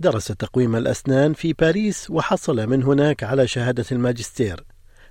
درس تقويم الأسنان في باريس وحصل من هناك على شهادة الماجستير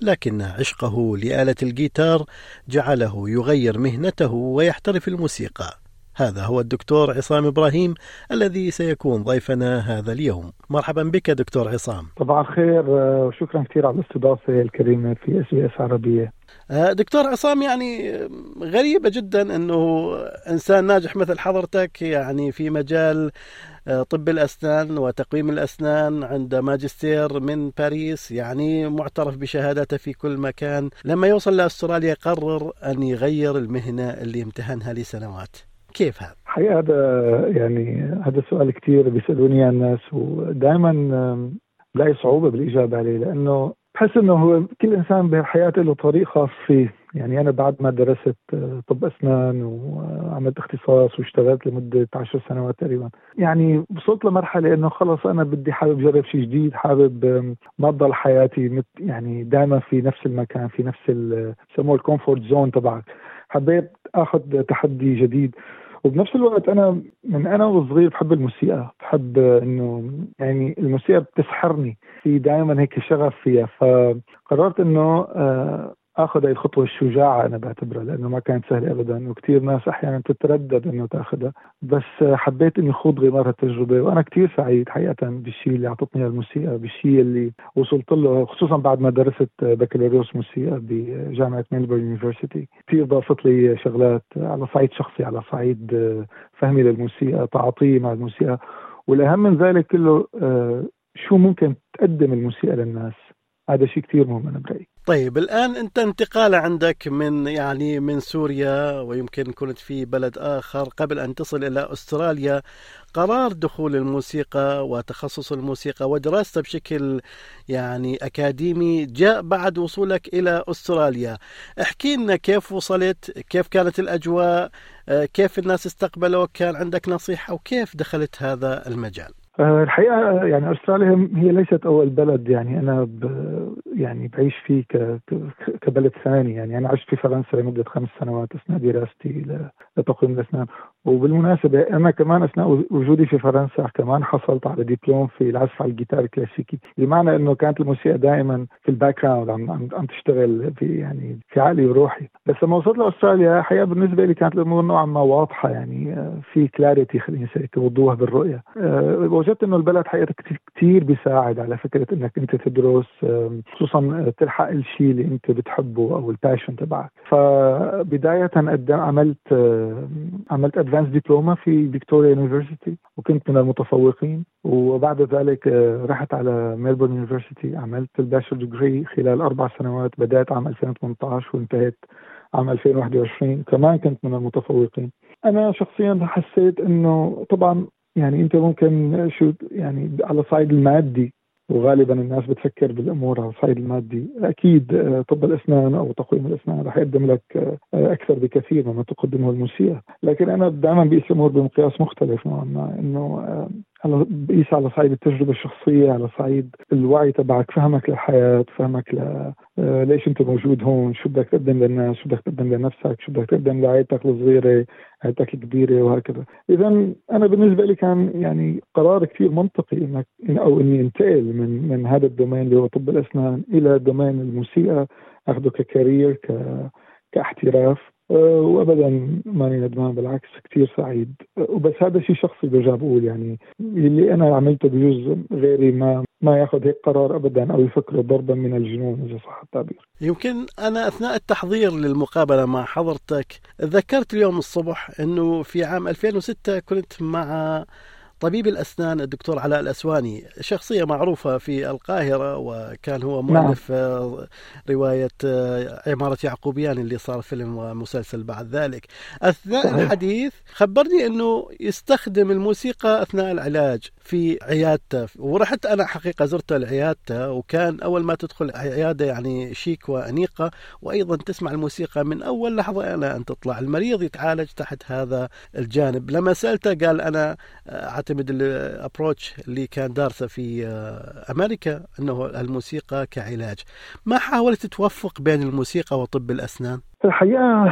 لكن عشقه لآلة الجيتار جعله يغير مهنته ويحترف الموسيقى. هذا هو الدكتور عصام إبراهيم الذي سيكون ضيفنا هذا اليوم. مرحبا بك دكتور عصام. طبعا خير وشكرا كثير على الاستضافة الكريمة في اس بي اس عربية. آه، دكتور عصام يعني غريبة جدا أنه إنسان ناجح مثل حضرتك يعني في مجال آه، طب الأسنان وتقويم الأسنان عند ماجستير من باريس يعني معترف بشهادته في كل مكان. لما يوصل لأستراليا قرر أن يغير المهنة اللي امتهنها لسنوات. كيف هذا؟ حقيقة هذا يعني هذا سؤال كثير بيسألوني الناس ودائما بلاقي صعوبة بالإجابة عليه لأنه بحس إنه هو كل إنسان بحياته له طريق خاص فيه. يعني أنا بعد ما درست آه، طب أسنان وعملت اختصاص واشتغلت لمدة عشر سنوات تقريبا. يعني وصلت لمرحلة إنه خلص أنا بدي حابب أجرب شيء جديد حابب ما تضل حياتي يعني دائما في نفس المكان في نفس بسموه ال comfort zone تبعك. حبيت آخذ تحدي جديد. وبنفس الوقت أنا من أنا وصغير بحب الموسيقى. بحب إنه يعني الموسيقى بتسحرني. في دائما هيك شغف فيها. فقررت إنه آه، أخذ هاي الخطوة الشجاعة أنا بعتبرها لأنه ما كانت سهلة ابدا وكثير ناس أحيانا تتردد إنه تأخذها. بس حبيت إني خوض غمار التجربه وأنا كثير سعيد حقيقه بالشيء اللي اعطتني الموسيقى بالشيء اللي وصلت له خصوصا بعد ما درست بكالوريوس موسيقى بجامعة Melbourne University. كثير ضافت لي شغلات على صعيد شخصي على صعيد فهمي للموسيقى تعاطيي مع الموسيقى. والأهم من ذلك كله آه، شو ممكن تقدم الموسيقى للناس؟ هذا شيء كثير مهم أنا برأيي. طيب الآن أنت انتقال عندك من يعني من سوريا ويمكن كنت في بلد آخر قبل أن تصل إلى أستراليا. قرار دخول الموسيقى وتخصص الموسيقى ودراسته بشكل يعني أكاديمي جاء بعد وصولك إلى أستراليا. احكي لنا كيف وصلت كيف كانت الأجواء آه، كيف الناس استقبلوك كان عندك نصيحة وكيف دخلت هذا المجال؟ الحقيقة يعني أستراليا هي ليست أول بلد يعني أنا ب يعني بعيش فيه كبلد ثاني يعني أنا عشت في فرنسا لمدة خمس سنوات أثناء دراستي لتقويم الأسنان. وبالمناسبة أنا كمان أثناء وجودي في فرنسا كمان حصلت على دبلوم في العزف على الجيتار الكلاسيكي. بمعنى إنه كانت الموسيقى دائما في ال background عم, عم, عم تشتغل في يعني في عقلي وروحي. بس لما وصلت لأستراليا الحقيقة بالنسبة لي كانت الأمور نوعا ما واضحة يعني آه، في clarity خلينا نسمي وضوح بالرؤية. آه، وجدت إنه البلد حقيقة كثير بيساعد على فكرة إنك أنت تدرس خصوصا تلحق الشيء اللي أنت بتحبه أو ال passion تبعك. فبداية عملت عملت advanced diploma في Victoria University وكنت من المتفوقين. وبعد ذلك رحت على Melbourne University عملت ال bachelor degree خلال أربع سنوات. بدأت عام 2018 وانتهيت عام 2021 كمان كنت من المتفوقين. أنا شخصيا حسيت إنه طبعا يعني أنت ممكن شو يعني على الصعيد المادي. وغالبا الناس بتفكر بالأمور على الصعيد المادي، أكيد آه، طب الإسنان أو تقويم الإسنان رح يقدم لك آه، أكثر بكثير مما تقدمه الموسيقى، لكن أنا دائما بقيس الأمور بمقياس مختلف نوعا ما إنه آه، على بقيس على صعيد التجربة الشخصية على صعيد الوعي تبعك فهمك للحياة فهمك ل ليش أنت موجود هون؟ شو بدك تقدم للناس؟ شو بدك تقدم لنفسك؟ شو بدك تقدم لعائلتك الصغيرة؟ عائلتك الكبيرة وهكذا. إذا أنا بالنسبة لي كان يعني قرار كثير منطقي إنك أو إني انتقل من من هذا ال domain اللي هو طب الأسنان إلى domain الموسيقى اخذه ك career ك كاحتراف. وابدا ماني ندمان بالعكس كثير سعيد أه، وبس هذا شيء شخصي برجع بقول يعني اللي أنا عملته بجوز غيري ما ما ياخذ هيك قرار ابدا أو يفكر ضربا من الجنون إذا صح التعبير. يمكن أنا أثناء التحضير للمقابلة مع حضرتك ذكرت اليوم الصبح إنه في عام 2006 كنت مع طبيب الأسنان الدكتور علاء الأسواني شخصية معروفة في القاهرة وكان هو مؤلف نعم. رواية آه، عمارة يعقوبيان اللي صار فيلم ومسلسل بعد ذلك أثناء صحيح. الحديث خبرني أنه يستخدم الموسيقى أثناء العلاج في عيادته ورحت أنا حقيقة زرت عيادته وكان أول ما تدخل عيادة يعني شيك وأنيقة وأيضا تسمع الموسيقى من أول لحظة إلى أن تطلع المريض يتعالج تحت هذا الجانب لما سألته قال أنا اعتمد ال approach اللي كان دارسه في أمريكا إنه الموسيقى كعلاج. ما حاولت توفق بين الموسيقى وطب الأسنان؟ الحقيقة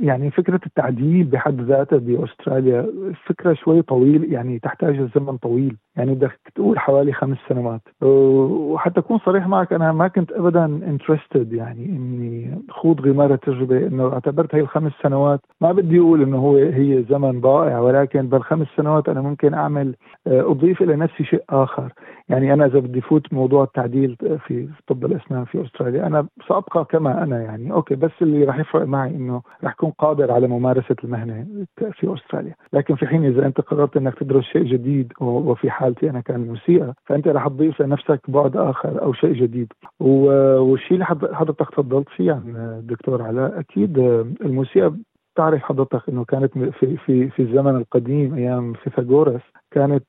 يعني فكرة التعديل بحد ذاته بأستراليا فكرة شوي طويل يعني تحتاج زمن طويل. يعني بدك تقول حوالي خمس سنوات. وحتى أكون صريح معك أنا ما كنت أبدا interested يعني إني خوض غمار التجربة إنه اعتبرت هي الخمس سنوات. ما بدي أقول إنه هو هي زمن ضائع ولكن بالخمس سنوات أنا ممكن أعمل أضيف إلى نفسي شيء آخر. يعني أنا إذا بدي فوت موضوع التعديل في طب الأسنان في أستراليا أنا سأبقى كما أنا يعني. okay بس اللي راح يفرق معي إنه رح اكون قادر على ممارسة المهنة في أستراليا، لكن في حين إذا أنت قررت إنك تدرس شيء جديد وفي حالتي أنا كان الموسيقى، فأنت رح تضيف لنفسك بعد آخر أو شيء جديد، والشيء اللي حضرتك تفضلت فيه عن دكتور علاء أكيد الموسيقى تعرف حضرتك إنه كانت في في في الزمن القديم أيام فيثاغورس كانت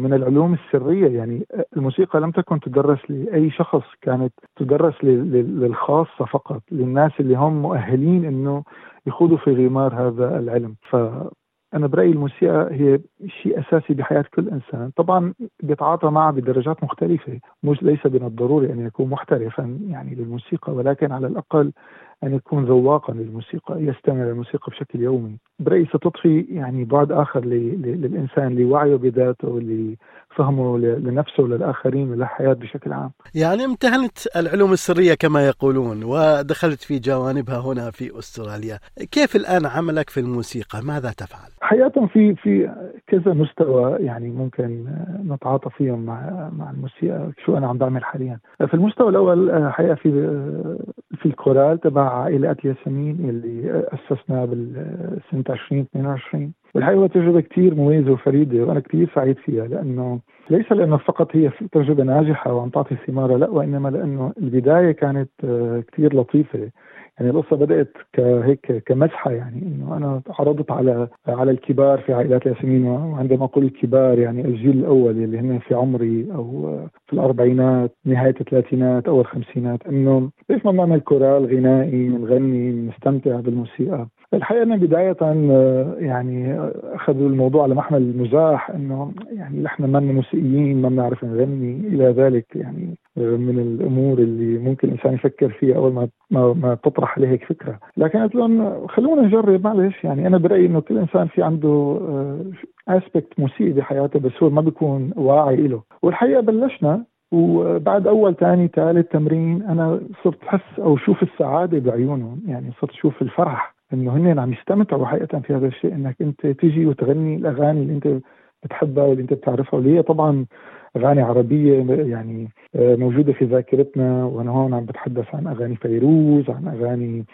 من العلوم السرية. يعني الموسيقى لم تكن تدرس لأي شخص كانت تدرس للخاصة فقط للناس اللي هم مؤهلين إنه يخوضوا في غمار هذا العلم. ف أنا برأيي الموسيقى هي شيء أساسي بحياة كل إنسان. طبعا بيتعاطى معه بدرجات مختلفة. مش ليس من الضروري أن يكون محترفا يعني للموسيقى ولكن على الأقل أن يكون ذواقا للموسيقى يستمع للموسيقى بشكل يومي. برأيي ستضفي يعني بعد آخر للإنسان لوعيه بذاته لفهمه لنفسه وللآخرين وللحياة بشكل عام. يعني امتهنت العلوم السرية كما يقولون ودخلت في جوانبها هنا في أستراليا. كيف الآن عملك في الموسيقى؟ ماذا تفعل؟ حقيقة في في كذا مستوى يعني ممكن نتعاطى فيهم مع مع الموسيقى شو أنا عم بعمل حاليا. في المستوى الأول حقيقة في في الكورال تبع عائلة ياسمين اللي أسسناه بالسنة 2022 والحقيقة تجربة كثير مميزة وفريدة وأنا كثير سعيد فيها لأنه ليس لأنه فقط هي تجربة ناجحة وعم تعطي ثمارها لا وإنما لأنه البداية كانت كثير لطيفة. يعني القصة بدأت كهيك كمزحة يعني إنه أنا عرضت على على الكبار في عائلات ياسمين وعندما أقول الكبار يعني الجيل الأول اللي هن في عمري أو في الأربعينات نهاية الثلاثينات أو الخمسينات إنه ليش ما بنعمل كورال غنائي نغني نستمتع بالموسيقى. الحقيقة انه بداية يعني أخذوا الموضوع على محمل المزاح إنه يعني نحن ما موسيقيين ما بنعرف نغني إلى ذلك يعني من الأمور اللي ممكن الإنسان يفكر فيها أول ما ما, ما تطرح عليه هيك فكرة، لكن قلت لهم خلونا نجرب معلش يعني أنا برأيي إنه كل إنسان في عنده اسبكت موسيقي بحياته بس هو ما بيكون واعي له، والحقيقة بلشنا وبعد أول ثاني ثالث تمرين أنا صرت احس أو شوف السعادة بعيونهم. يعني صرت أشوف الفرح إنه هن عم يستمتعوا حقيقه في هذا الشيء إنك أنت تيجي وتغني الأغاني اللي أنت بتحبها واللي أنت بتعرفها. واللي هي طبعا أغاني عربية يعني موجودة في ذاكرتنا. وأنا هون عم بتحدث عن أغاني فيروز عن أغاني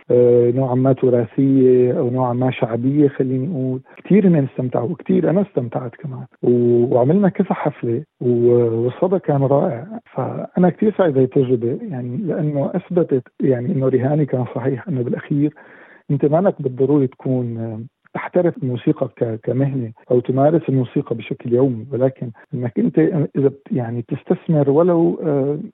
نوعا ما تراثيه أو نوعا ما شعبية خليني أقول. كثير الناس استمتعوا وكثير أنا استمتعت كمان. وعملنا كذا حفلة والصدى كان رائع. فأنا كثير سعيد بهي التجربه يعني لأنه أثبتت يعني إنه رهاني كان صحيح إنه بالأخير أنت مالك بالضروري تكون تحترف الموسيقى كمهنة أو تمارس الموسيقى بشكل يومي ولكن إنك أنت إذا يعني تستثمر ولو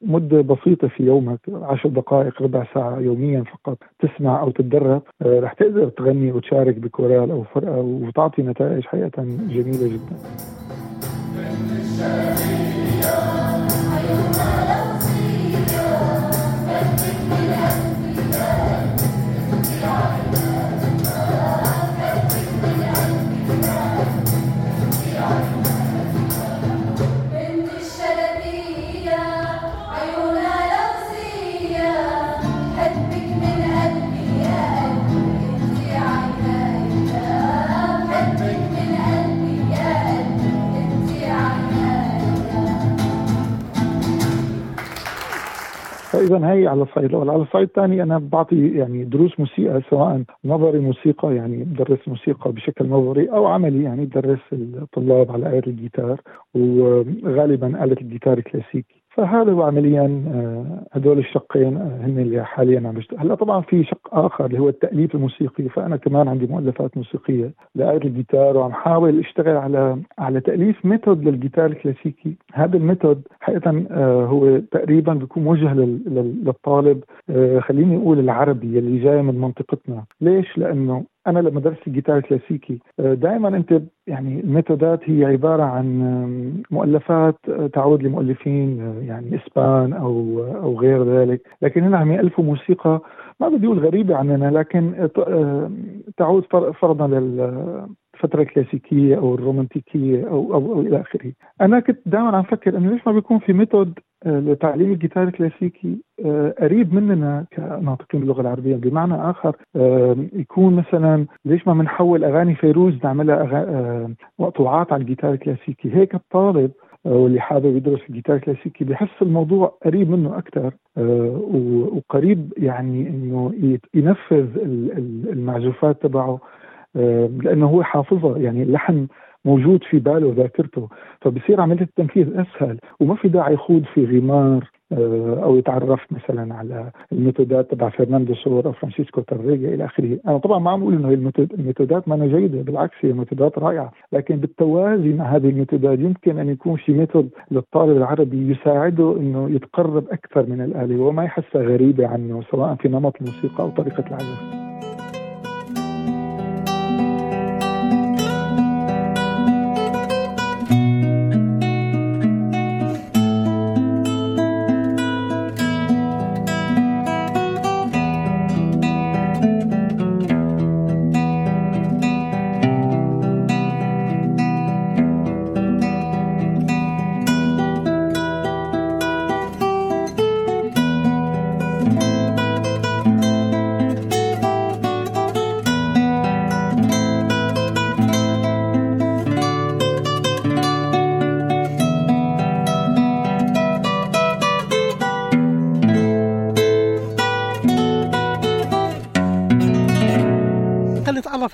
مدة بسيطة في يومك عشر دقائق ربع ساعة يوميا فقط تسمع أو تتدرب رح تقدر تغني وتشارك بكورال أو فرقه وتعطي نتائج حقيقة جميلة جدا. فاذا هي على الصعيد الأول، على الصعيد الثاني أنا بعطي يعني دروس موسيقى سواء نظري موسيقى يعني بدرس موسيقى بشكل نظري أو عملي يعني بدرس الطلاب على آلة الجيتار وغالبا آلة الجيتار الكلاسيكي. فهذا هو عمليا آه، هدول الشقين آه، هن اللي حاليا عم بشتغل هلا طبعا في شق آخر اللي هو التأليف الموسيقي فأنا كمان عندي مؤلفات موسيقية لآلة الجيتار وعم حاول أشتغل على على تأليف method للجيتار الكلاسيكي. هذا ال method حقيقه آه، هو تقريبا بيكون موجه للطالب خليني أقول العربي اللي جاي من منطقتنا. ليش؟ لأنه أنا لما درست الجيتار الكلاسيكي. آه، دائما أنت يعني ال method ات هي عبارة عن مؤلفات آه، تعود لمؤلفين آه، يعني إسبان أو أو غير ذلك، لكن هنا عم يألفوا موسيقى ما بدي أقول غريبة عننا لكن تعود فرضا لل الفترة الكلاسيكية أو الرومانتيكية أو أو, أو إلى آخره. أنا كنت دائما عم فكر إنه ليش ما بيكون في method آه، لتعليم الجيتار الكلاسيكي آه، قريب مننا كناطقين باللغة العربية. بمعنى آخر آه، يكون مثلا ليش ما بنحول أغاني فيروز نعملها مقطوعات على الجيتار الكلاسيكي. هيك الطالب واللي حابب يدرس الجيتار الكلاسيكي بحس الموضوع قريب منه أكثر وقريب يعني إنه ينفذ المعزوفات تبعه. لأنه هو حافظها يعني اللحن موجود في باله وذاكرته. فبصير عملية التنفيذ أسهل وما في داعي يخوض في غمار آه، أو يتعرف مثلا على ال method ات تبع فرناندو سور أو فرانسيسكو تاريغا إلى آخره، أنا طبعا ما عم أقول إنه ال method ات ما جيده بالعكس هي method ات رائعة، لكن بالتوازي مع هذه ال method ات يمكن أن يكون في method للطالب العربي يساعده إنه يتقرب أكثر من الآلة وما يحسها غريبة عنه سواء في نمط الموسيقى أو طريقة العزف.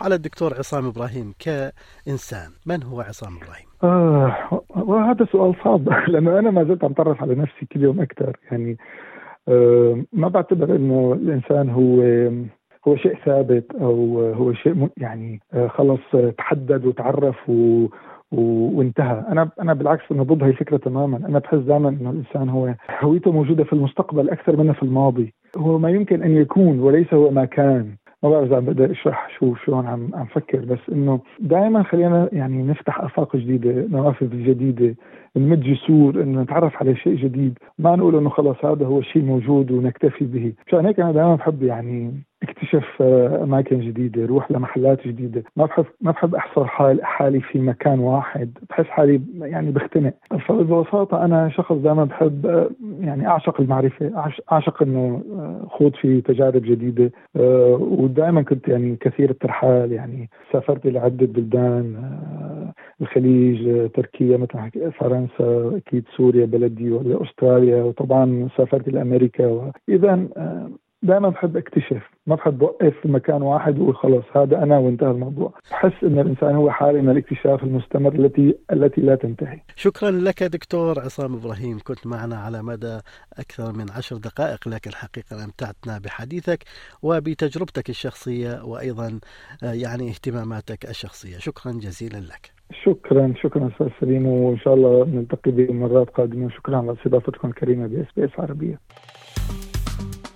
على الدكتور عصام إبراهيم كإنسان، من هو عصام إبراهيم؟ آه وهذا سؤال صعب. لأنه أنا ما زلت عم اتعرف على نفسي كل يوم أكثر. يعني آه ما بعتبر إنه الإنسان هو هو شيء ثابت أو هو شيء يعني آه خلص تحدد وتعرف و وانتهى. أنا أنا بالعكس أنا ضد هي الفكرة تماما. أنا بحس دائما إنه الإنسان هو هويته موجودة في المستقبل أكثر منها في الماضي. هو ما يمكن أن يكون وليس هو ما كان ما بعرف إذا بدي أشرح شو شلون عم عم فكر بس إنه دائما خلينا يعني نفتح آفاق جديدة نوافذ جديدة نمد جسور إنه نتعرف على شيء جديد. ما نقول إنه خلص هذا هو الشيء الموجود ونكتفي به. مشان هيك أنا دائما بحب يعني اكتشف آه، أماكن جديدة روح لمحلات جديدة. ما بحب ما بحب أحصر حال حالي في مكان واحد. بحس حالي يعني بختنق. فببساطه أنا شخص دائما بحب آه، يعني أعشق المعرفة أعشق إنه آه، خوض في تجارب جديدة. ودائما كنت يعني كثير الترحال. يعني سافرت إلى عده بلدان الخليج تركيا مثل فرنسا أكيد سوريا بلدي ولا استراليا وطبعا سافرت لأمريكا اذا دائما بحب اكتشف ما بحب اوقف في مكان واحد وأقول خلص هذا أنا وانتهى الموضوع. بحس إن الإنسان هو حالة من الاكتشاف المستمر التي التي لا تنتهي. شكرا لك دكتور عصام إبراهيم كنت معنا على مدى أكثر من عشر دقائق لكن الحقيقة أمتعتنا بحديثك وبتجربتك الشخصية وأيضا آه، يعني اهتماماتك الشخصية. شكرا جزيلا لك. شكرا شكرا أستاذ سليم وإن شاء الله نلتقي بمرات قادمة. شكرا على استضافتكم الكريمة ب SBS عربية.